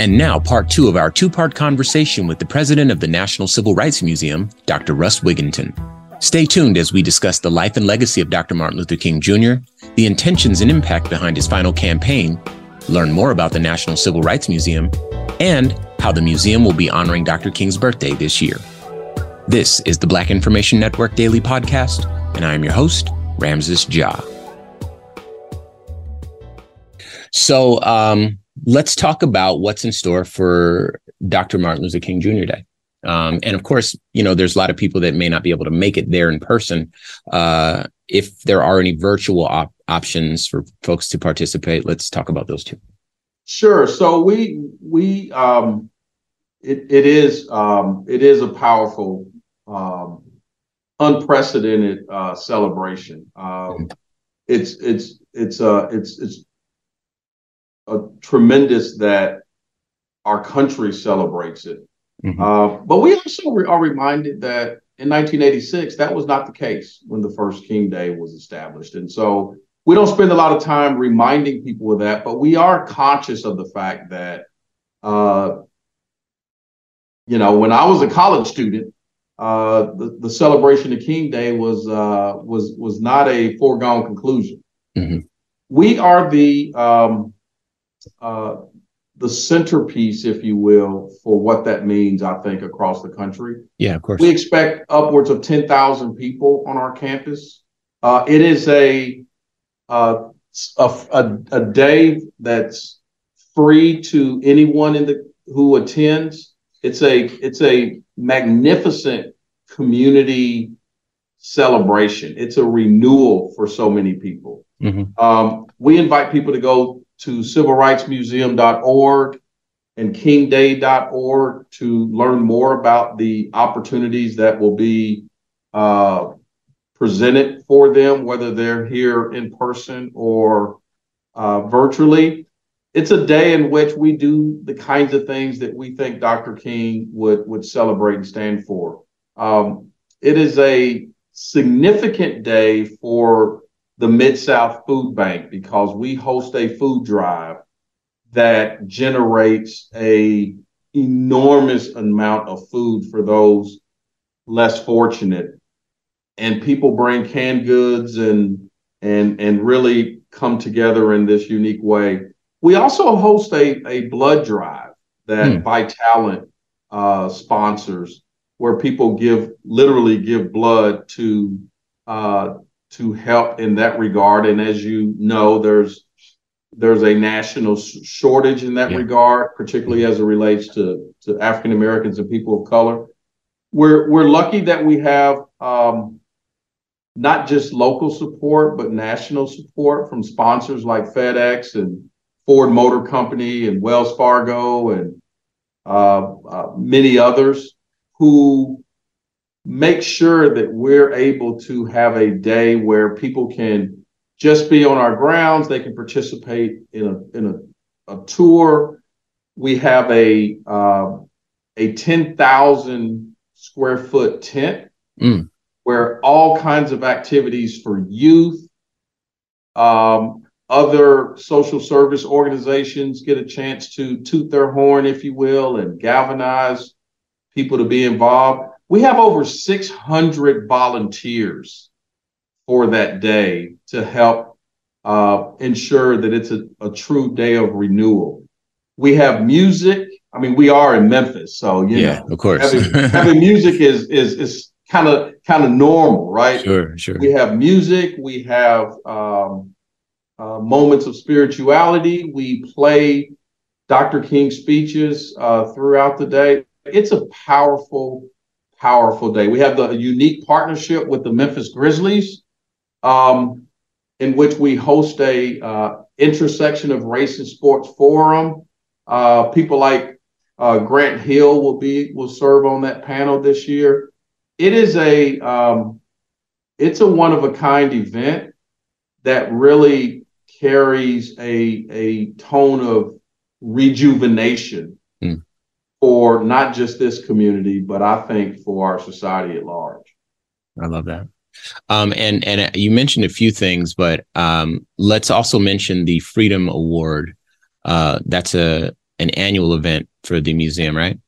And now, part two of our two part conversation with the president of the National Civil Rights Museum, Dr. Russ Wigginton. Stay tuned as we discuss the life and legacy of Dr. Martin Luther King Jr., the intentions and impact behind his final campaign, learn more about the National Civil Rights Museum, and how the museum will be honoring Dr. King's birthday this year. This is the Black Information Network Daily Podcast, and I am your host, Ramses Ja. So, um, let's talk about what's in store for Dr. Martin Luther King Jr. Day. Um, and of course, you know, there's a lot of people that may not be able to make it there in person. Uh, if there are any virtual op- options for folks to participate, let's talk about those too. Sure. So we we um, it it is um, it is a powerful, um, unprecedented uh, celebration. Um, it's it's it's uh it's it's a tremendous that our country celebrates it. Mm-hmm. Uh, but we also re- are reminded that in 1986, that was not the case when the first King Day was established. And so we don't spend a lot of time reminding people of that, but we are conscious of the fact that, uh, you know, when I was a college student, uh, the, the celebration of King Day was uh, was was not a foregone conclusion. Mm-hmm. We are the um, uh, the centerpiece, if you will, for what that means, I think, across the country. Yeah, of course. We expect upwards of 10,000 people on our campus. Uh, it is a, uh, a, a, day that's free to anyone in the who attends. It's a it's a magnificent community celebration. It's a renewal for so many people. Mm-hmm. Um, we invite people to go to civilrightsmuseum.org and kingday.org to learn more about the opportunities that will be uh, presented for them, whether they're here in person or uh, virtually. It's a day in which we do the kinds of things that we think Dr. King would, would celebrate and stand for. Um, it is a significant day for the Mid South Food Bank because we host a food drive that generates a enormous amount of food for those less fortunate and people bring canned goods and and and really come together in this unique way we also host a, a blood drive that hmm. Vitalant uh, sponsors where people give literally give blood to uh, to help in that regard. And as you know, there's there's a national shortage in that yeah. regard, particularly as it relates to to African Americans and people of color. We're we're lucky that we have um, not just local support but national support from sponsors like FedEx and Ford Motor Company and Wells Fargo and uh, uh, many others who make sure that we're able to have a day where people can just be on our grounds. They can participate in a in a, a tour. we have a uh, a ten thousand square foot tent mm. where all kinds of activities for youth, um, other social service organizations get a chance to toot their horn, if you will, and galvanize people to be involved. We have over 600 volunteers for that day to help uh, ensure that it's a, a true day of renewal. We have music. I mean, we are in Memphis, so yeah, know, of course, having, having music is is is kind of kind of normal, right? Sure, sure. We have music. We have um, uh, moments of spirituality. We play Dr. King speeches uh, throughout the day. It's a powerful, powerful day. We have the unique partnership with the Memphis Grizzlies, um, in which we host a uh, intersection of race and sports forum. Uh, people like uh, Grant Hill will be will serve on that panel this year. It is a um, it's a one of a kind event that really carries a a tone of rejuvenation mm. For not just this community, but I think for our society at large. I love that. Um, and and you mentioned a few things, but um, let's also mention the Freedom Award. Uh, that's a an annual event for the museum, right?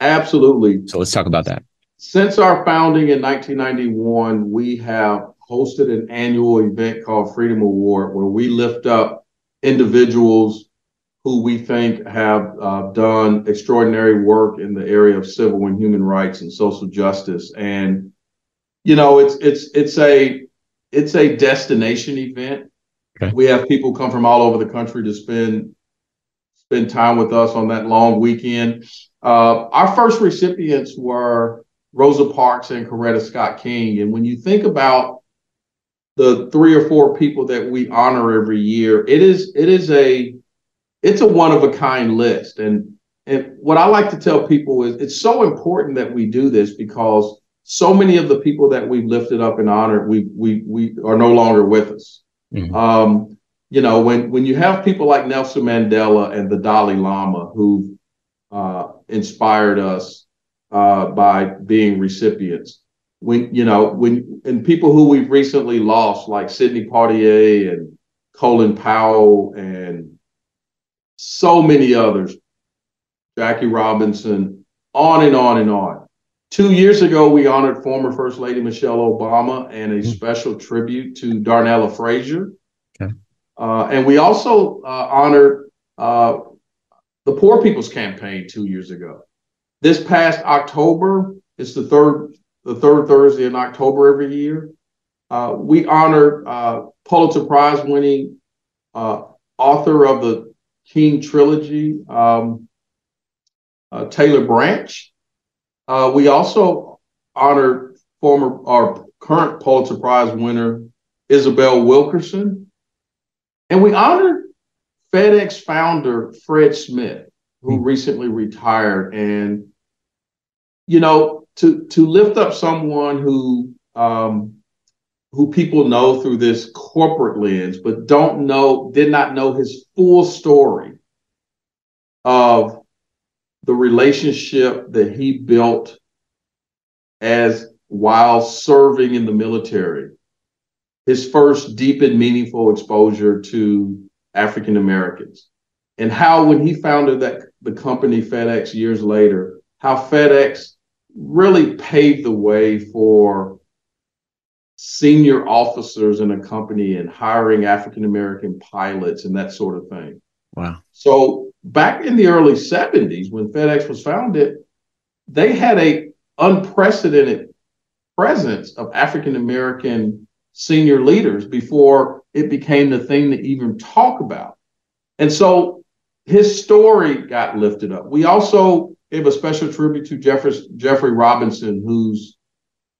Absolutely. So let's talk about that. Since our founding in 1991, we have hosted an annual event called Freedom Award, where we lift up individuals who we think have uh, done extraordinary work in the area of civil and human rights and social justice. And you know, it's it's it's a it's a destination event. Okay. We have people come from all over the country to spend spend time with us on that long weekend. Uh, our first recipients were Rosa Parks and Coretta Scott King, and when you think about the three or four people that we honor every year, it is it is a it's a one of a kind list. And and what I like to tell people is it's so important that we do this because so many of the people that we've lifted up and honored, we we we are no longer with us. Mm-hmm. Um, you know, when when you have people like Nelson Mandela and the Dalai Lama who uh, inspired us uh, by being recipients, when you know when and people who we've recently lost like Sidney Poitier and Colin Powell and so many others, Jackie Robinson, on and on and on. Two years ago, we honored former First Lady Michelle Obama and a mm-hmm. special tribute to Darnella Frazier. Okay. Uh, and we also uh, honored uh, the Poor People's Campaign two years ago. This past October, it's the third the third Thursday in October every year. Uh, we honor uh, Pulitzer Prize winning uh, author of the King trilogy, um, uh, Taylor Branch. Uh, we also honor former our current Pulitzer Prize winner Isabel Wilkerson, and we honored FedEx founder Fred Smith, who mm-hmm. recently retired. And you know, to to lift up someone who um, who people know through this corporate lens, but don't know, did not know his full story of the relationship that he built as while serving in the military. His first deep and meaningful exposure to African Americans, and how when he founded that the company FedEx years later, how FedEx really paved the way for senior officers in a company and hiring African American pilots and that sort of thing. Wow. So back in the early 70s when FedEx was founded, they had a unprecedented presence of African American senior leaders before it became the thing to even talk about. And so his story got lifted up. We also gave a special tribute to Jeffrey, Jeffrey Robinson, whose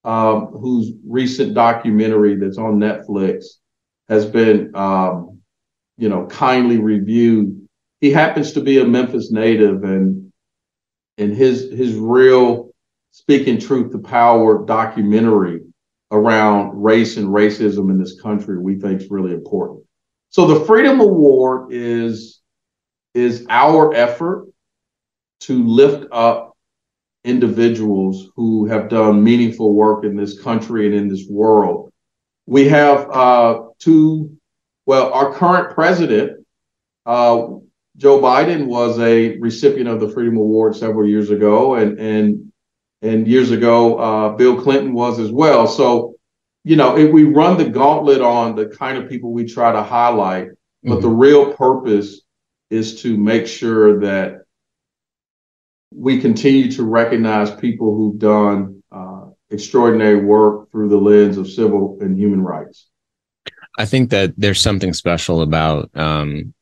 um, whose recent documentary that's on Netflix has been, um, you know, kindly reviewed. He happens to be a Memphis native, and and his his real speaking truth to power documentary around race and racism in this country we think is really important. So the Freedom Award is is our effort to lift up individuals who have done meaningful work in this country and in this world. We have uh, two, well, our current president, uh, Joe Biden, was a recipient of the Freedom Award several years ago, and and and years ago, uh, Bill Clinton was as well. So, you know, if we run the gauntlet on the kind of people we try to highlight, mm-hmm. but the real purpose is to make sure that we continue to recognize people who've done uh, extraordinary work through the lens of civil and human rights. I think that there's something special about um,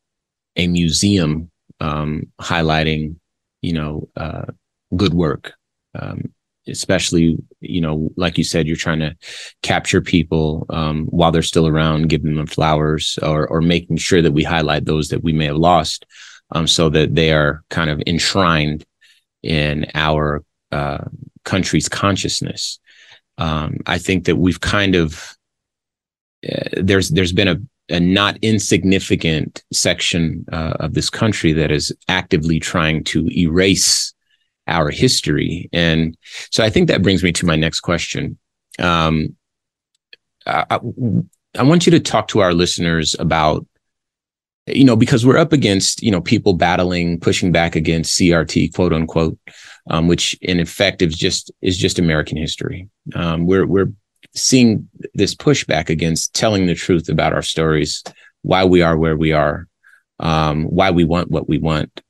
a museum um, highlighting, you know, uh, good work. Um, especially, you know, like you said, you're trying to capture people um, while they're still around, giving them flowers, or or making sure that we highlight those that we may have lost, um, so that they are kind of enshrined in our uh, country's consciousness. Um, I think that we've kind of uh, there's there's been a, a not insignificant section uh, of this country that is actively trying to erase our history, and so I think that brings me to my next question. Um, I, I want you to talk to our listeners about you know, because we're up against, you know, people battling, pushing back against CRT, quote unquote, um, which in effect is just is just American history. Um, we're we're seeing this pushback against telling the truth about our stories, why we are where we are, um, why we want what we want,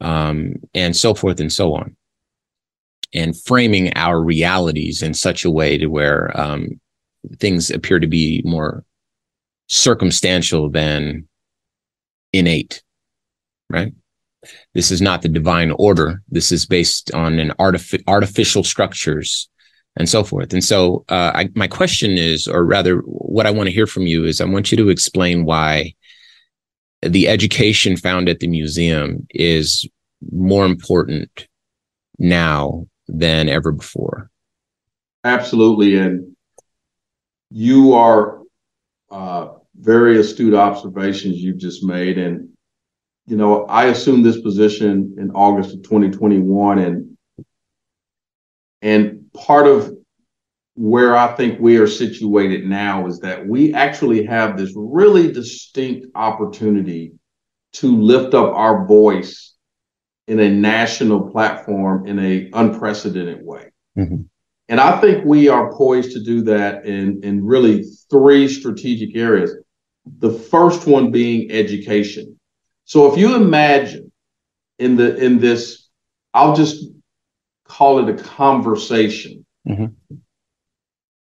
um, and so forth and so on, and framing our realities in such a way to where um, things appear to be more circumstantial than innate, right? This is not the divine order. This is based on an artific- artificial structures and so forth. And so, uh, I, my question is, or rather, what I want to hear from you is, I want you to explain why the education found at the museum is more important now than ever before. Absolutely, and you are uh, very astute observations you've just made. And, you know, I assumed this position in August of 2021. And, and part of where I think we are situated now is that we actually have this really distinct opportunity to lift up our voice in a national platform in a unprecedented way. Mm-hmm. And I think we are poised to do that in, in really three strategic areas. The first one being education. So if you imagine in the in this, I'll just call it a conversation because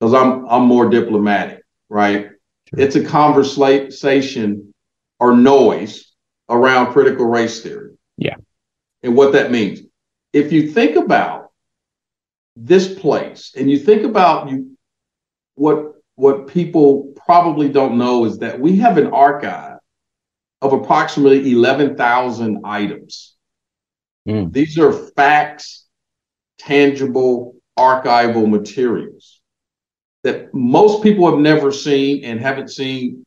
mm-hmm. I'm I'm more diplomatic, right? Sure. It's a conversation or noise around critical race theory. Yeah. And what that means. If you think about this place and you think about you what what people probably don't know is that we have an archive of approximately 11,000 items. Mm. These are facts, tangible, archival materials that most people have never seen and haven't seen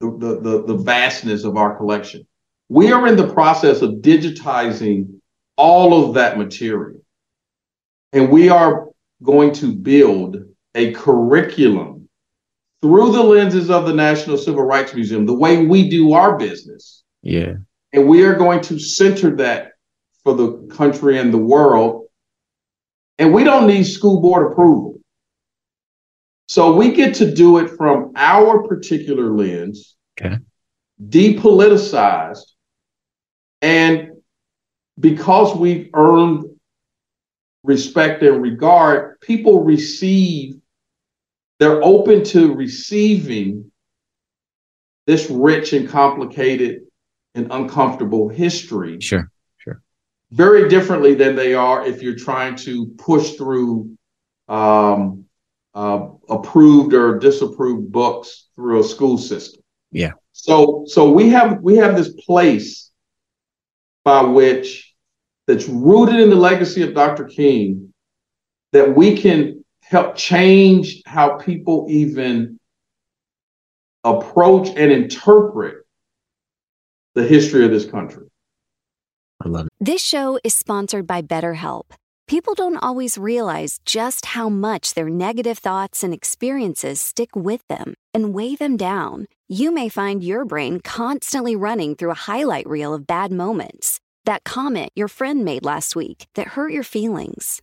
the, the, the, the vastness of our collection. We are in the process of digitizing all of that material. And we are going to build a curriculum through the lenses of the National Civil Rights Museum, the way we do our business. Yeah. And we are going to center that for the country and the world. And we don't need school board approval. So we get to do it from our particular lens, okay. depoliticized. And because we've earned respect and regard, people receive they're open to receiving this rich and complicated and uncomfortable history. Sure, sure. Very differently than they are if you're trying to push through um, uh, approved or disapproved books through a school system. Yeah. So, so we have we have this place by which that's rooted in the legacy of Dr. King that we can help change how people even approach and interpret the history of this country. I love it. This show is sponsored by BetterHelp. People don't always realize just how much their negative thoughts and experiences stick with them and weigh them down. You may find your brain constantly running through a highlight reel of bad moments. That comment your friend made last week that hurt your feelings,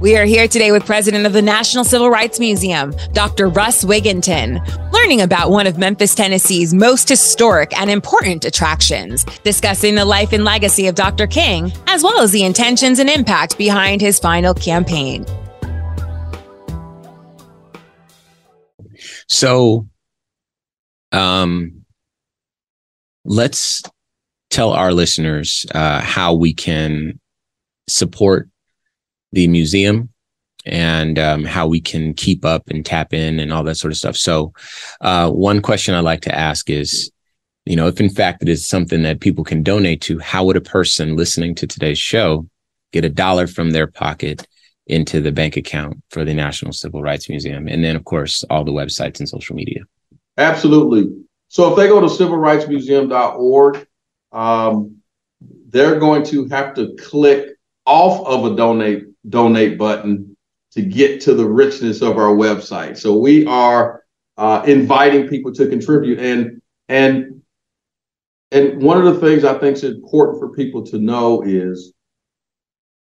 We are here today with President of the National Civil Rights Museum, Dr. Russ Wigginton, learning about one of Memphis, Tennessee's most historic and important attractions, discussing the life and legacy of Dr. King, as well as the intentions and impact behind his final campaign. So, um, let's tell our listeners uh, how we can support the museum and um, how we can keep up and tap in and all that sort of stuff. So, uh, one question I like to ask is, you know, if in fact it is something that people can donate to, how would a person listening to today's show get a dollar from their pocket into the bank account for the National Civil Rights Museum? And then, of course, all the websites and social media. Absolutely. So, if they go to civilrightsmuseum.org, um, they're going to have to click off of a donate donate button to get to the richness of our website. So we are uh, inviting people to contribute, and and and one of the things I think is important for people to know is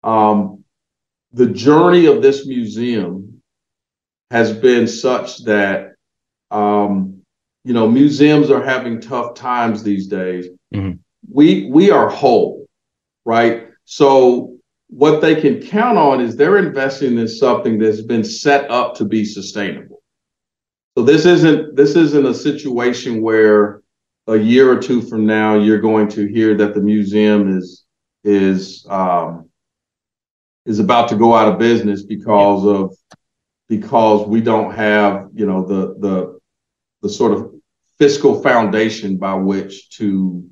um, the journey of this museum has been such that um, you know museums are having tough times these days. Mm-hmm. We we are whole, right? So what they can count on is they're investing in something that's been set up to be sustainable. So this isn't this isn't a situation where a year or two from now you're going to hear that the museum is is um, is about to go out of business because of because we don't have you know the the the sort of fiscal foundation by which to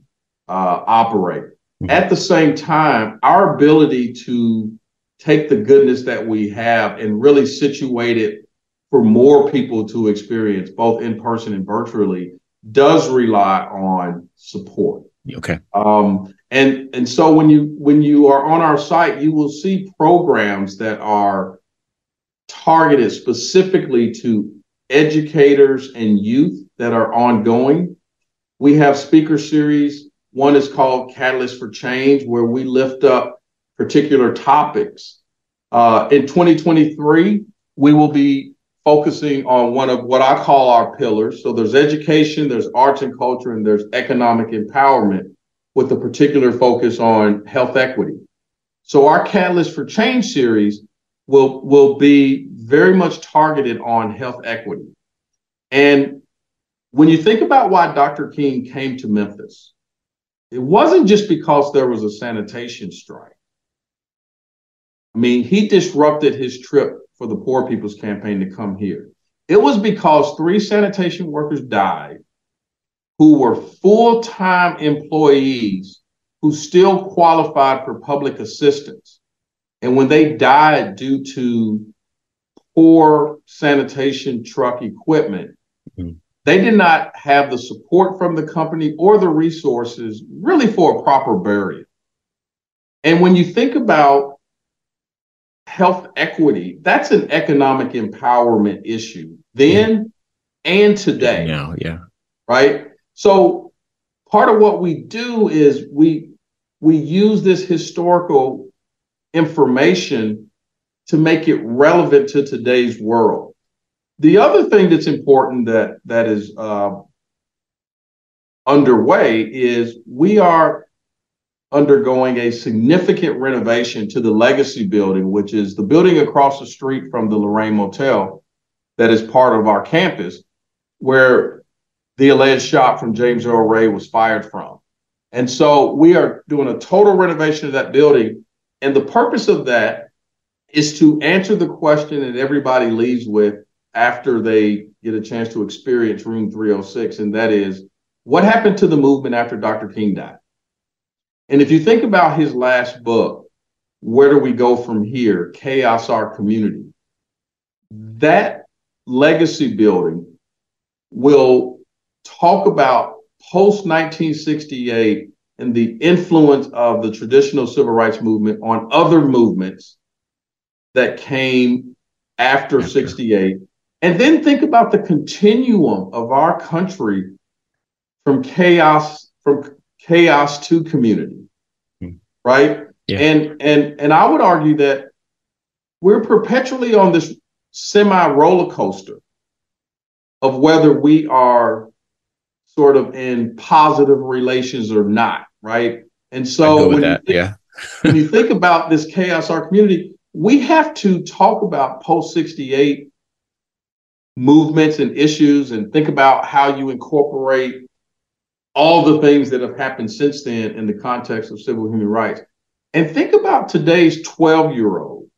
uh, operate. Mm-hmm. At the same time, our ability to take the goodness that we have and really situate it for more people to experience, both in person and virtually, does rely on support. Okay. Um, and and so when you when you are on our site, you will see programs that are targeted specifically to educators and youth that are ongoing. We have speaker series. One is called Catalyst for Change, where we lift up particular topics. Uh, in 2023, we will be focusing on one of what I call our pillars. So there's education, there's arts and culture, and there's economic empowerment with a particular focus on health equity. So our Catalyst for Change series will, will be very much targeted on health equity. And when you think about why Dr. King came to Memphis, it wasn't just because there was a sanitation strike. I mean, he disrupted his trip for the Poor People's Campaign to come here. It was because three sanitation workers died who were full time employees who still qualified for public assistance. And when they died due to poor sanitation truck equipment. They did not have the support from the company or the resources really for a proper burial. And when you think about health equity, that's an economic empowerment issue then yeah. and today. Now, yeah. Right. So part of what we do is we we use this historical information to make it relevant to today's world. The other thing that's important that that is uh, underway is we are undergoing a significant renovation to the Legacy Building, which is the building across the street from the Lorraine Motel that is part of our campus, where the alleged shot from James Earl Ray was fired from. And so we are doing a total renovation of that building. And the purpose of that is to answer the question that everybody leaves with after they get a chance to experience room 306. And that is what happened to the movement after Dr. King died? And if you think about his last book, Where Do We Go From Here? Chaos or Community, that legacy building will talk about post 1968 and the influence of the traditional civil rights movement on other movements that came after 68. And then think about the continuum of our country from chaos, from chaos to community, hmm. right? Yeah. And and and I would argue that we're perpetually on this semi roller coaster of whether we are sort of in positive relations or not, right? And so when, that, you think, yeah. when you think about this chaos or community, we have to talk about post 68 movements and issues and think about how you incorporate all the things that have happened since then in the context of civil human rights. And think about today's 12 year old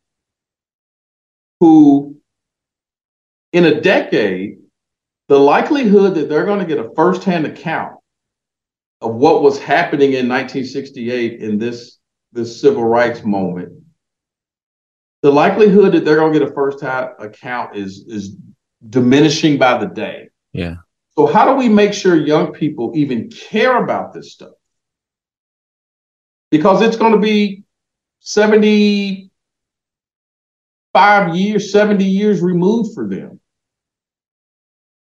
who, in a decade, the likelihood that they're going to get a firsthand account of what was happening in 1968 in this, this civil rights moment, the likelihood that they're going to get a first-hand account is, is diminishing by the day. Yeah. So how do we make sure young people even care about this stuff? Because it's going to be 75 years, 70 years removed for them.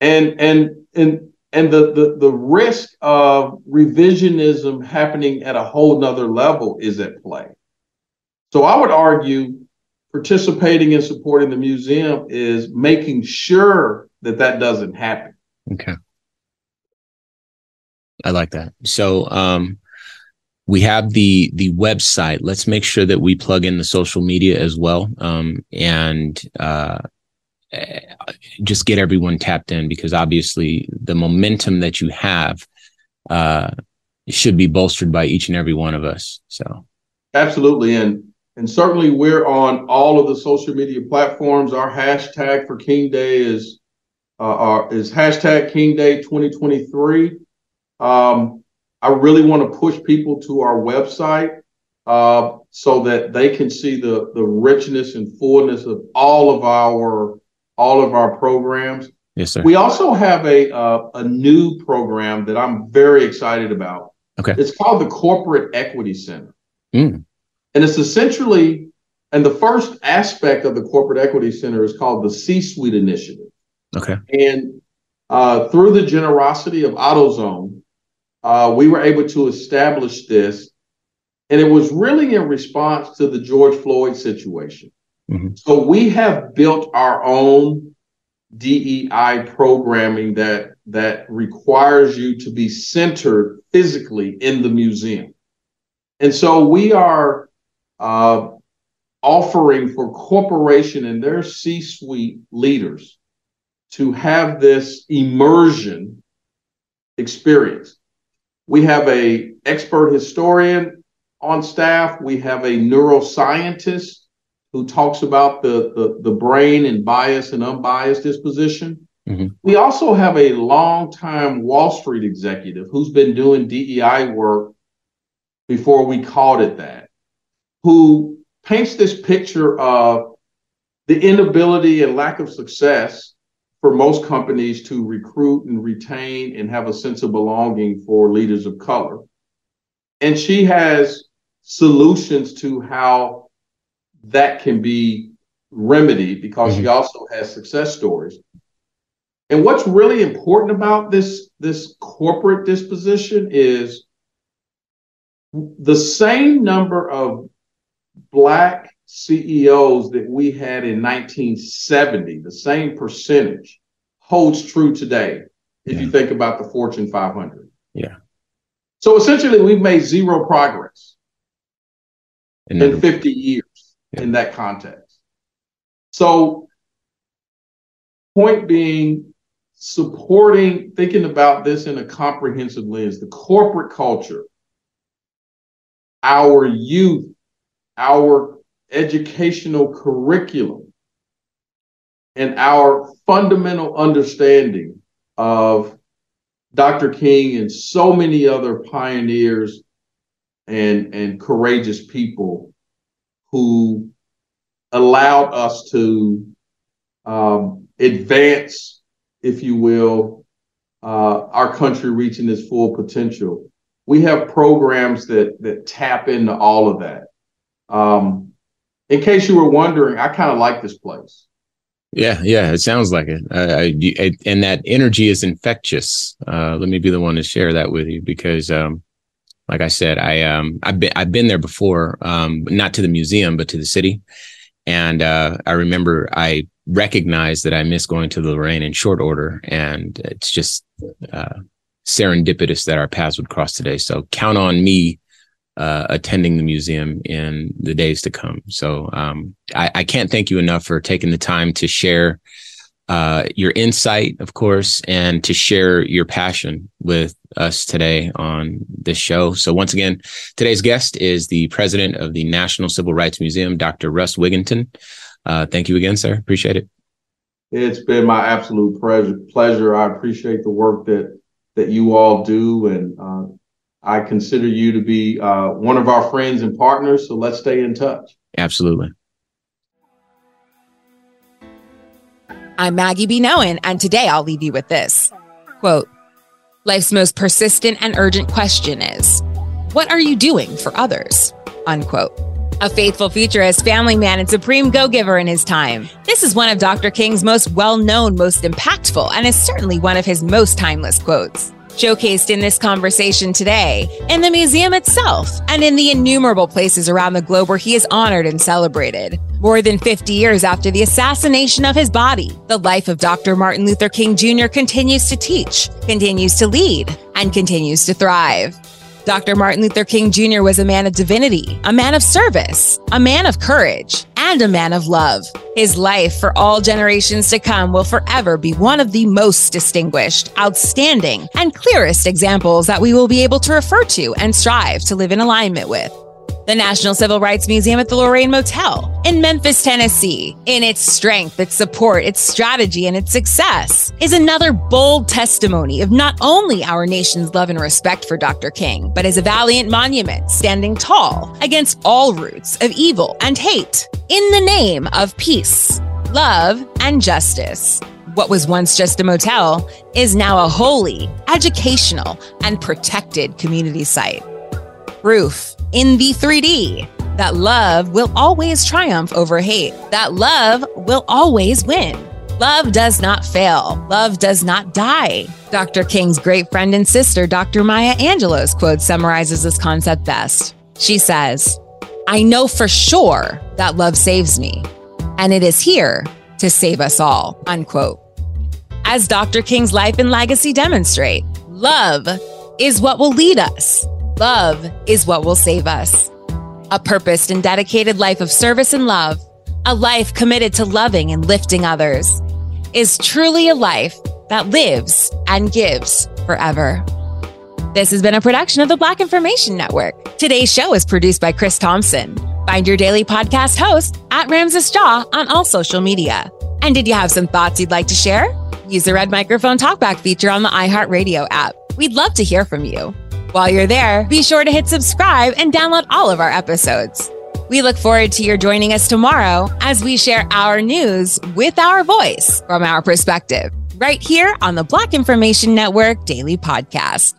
And and and and the the the risk of revisionism happening at a whole nother level is at play. So I would argue participating and supporting the museum is making sure that that doesn't happen. Okay. I like that. So um we have the the website. Let's make sure that we plug in the social media as well. Um and uh just get everyone tapped in because obviously the momentum that you have uh should be bolstered by each and every one of us. So absolutely. And and certainly we're on all of the social media platforms. Our hashtag for King Day is uh, our, is hashtag King Day 2023. Um, I really want to push people to our website uh, so that they can see the the richness and fullness of all of our all of our programs. Yes, sir. We also have a uh, a new program that I'm very excited about. Okay. It's called the Corporate Equity Center. Mm. And it's essentially, and the first aspect of the Corporate Equity Center is called the C Suite Initiative. Okay. And uh, through the generosity of AutoZone, uh, we were able to establish this. And it was really in response to the George Floyd situation. Mm-hmm. So we have built our own DEI programming that that requires you to be centered physically in the museum. And so we are uh, offering for corporation and their C-suite leaders to have this immersion experience. We have a expert historian on staff. We have a neuroscientist who talks about the, the, the brain and bias and unbiased disposition. Mm-hmm. We also have a longtime Wall Street executive who's been doing DEI work before we called it that, who paints this picture of the inability and lack of success for most companies to recruit and retain and have a sense of belonging for leaders of color. And she has solutions to how that can be remedied because mm-hmm. she also has success stories. And what's really important about this, this corporate disposition is the same number of Black CEOs that we had in 1970, the same percentage holds true today if yeah. you think about the Fortune 500. Yeah. So essentially, we've made zero progress in, in 50 years yeah. in that context. So, point being, supporting, thinking about this in a comprehensive lens, the corporate culture, our youth, our educational curriculum, and our fundamental understanding of Dr. King and so many other pioneers and, and courageous people who allowed us to um, advance, if you will, uh, our country reaching its full potential. We have programs that that tap into all of that. Um, in case you were wondering, I kind of like this place. Yeah, yeah, it sounds like it. I, I, and that energy is infectious. Uh, let me be the one to share that with you because, um, like I said, I um, I've been I've been there before, um, not to the museum, but to the city, and uh, I remember I recognized that I missed going to the Lorraine in short order, and it's just uh, serendipitous that our paths would cross today. So count on me uh, attending the museum in the days to come. So um, I, I, can't thank you enough for taking the time to share uh, your insight, of course, and to share your passion with us today on this show. So once again, today's guest is the president of the National Civil Rights Museum, Dr. Russ Wigginton. Uh, thank you again, sir. Appreciate it. It's been my absolute pleasure. Pleasure. I appreciate the work that that you all do, and uh, I consider you to be uh, one of our friends and partners. So let's stay in touch. Absolutely. I'm Maggie B. Noen, and today I'll leave you with this quote Life's most persistent and urgent question is, What are you doing for others? Unquote. A faithful futurist, family man, and supreme go giver in his time. This is one of Dr. King's most well known, most impactful, and is certainly one of his most timeless quotes showcased in this conversation today, in the museum itself, and in the innumerable places around the globe where he is honored and celebrated. More than 50 years after the assassination of his body, the life of Dr. Martin Luther King Jr. continues to teach, continues to lead, and continues to thrive. Dr. Martin Luther King Jr. was a man of divinity, a man of service, a man of courage, and a man of love. His life for all generations to come will forever be one of the most distinguished, outstanding, and clearest examples that we will be able to refer to and strive to live in alignment with the National Civil Rights Museum at the Lorraine Motel in Memphis, Tennessee, in its strength, its support, its strategy, and its success, is another bold testimony of not only our nation's love and respect for Dr. King, but as a valiant monument standing tall against all roots of evil and hate in the name of peace love, and justice. What was once just a motel is now a holy, educational, and protected community site. Proof in the 3D that love will always triumph over hate, that love will always win. Love does not fail. Love does not die. Dr. King's great friend and sister, Dr. Maya Angelou's quote summarizes this concept best. She says, I know for sure that love saves me, and it is here to save us all. Unquote. As Dr. King's life and legacy demonstrate, love is what will lead us. Love is what will save us. A purposed and dedicated life of service and love, a life committed to loving and lifting others, is truly a life that lives and gives forever. This has been a production of the Black Information Network. Today's show is produced by Chris Thompson. Find your daily podcast host at Ramses Ja on all social media. And did you have some thoughts you'd like to share? Use the red microphone talkback feature on the iHeartRadio app. We'd love to hear from you. While you're there, be sure to hit subscribe and download all of our episodes. We look forward to your joining us tomorrow as we share our news with our voice from our perspective, right here on the Black Information Network Daily Podcast.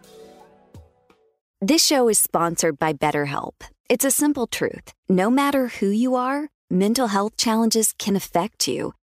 This show is sponsored by BetterHelp. It's a simple truth. No matter who you are, mental health challenges can affect you,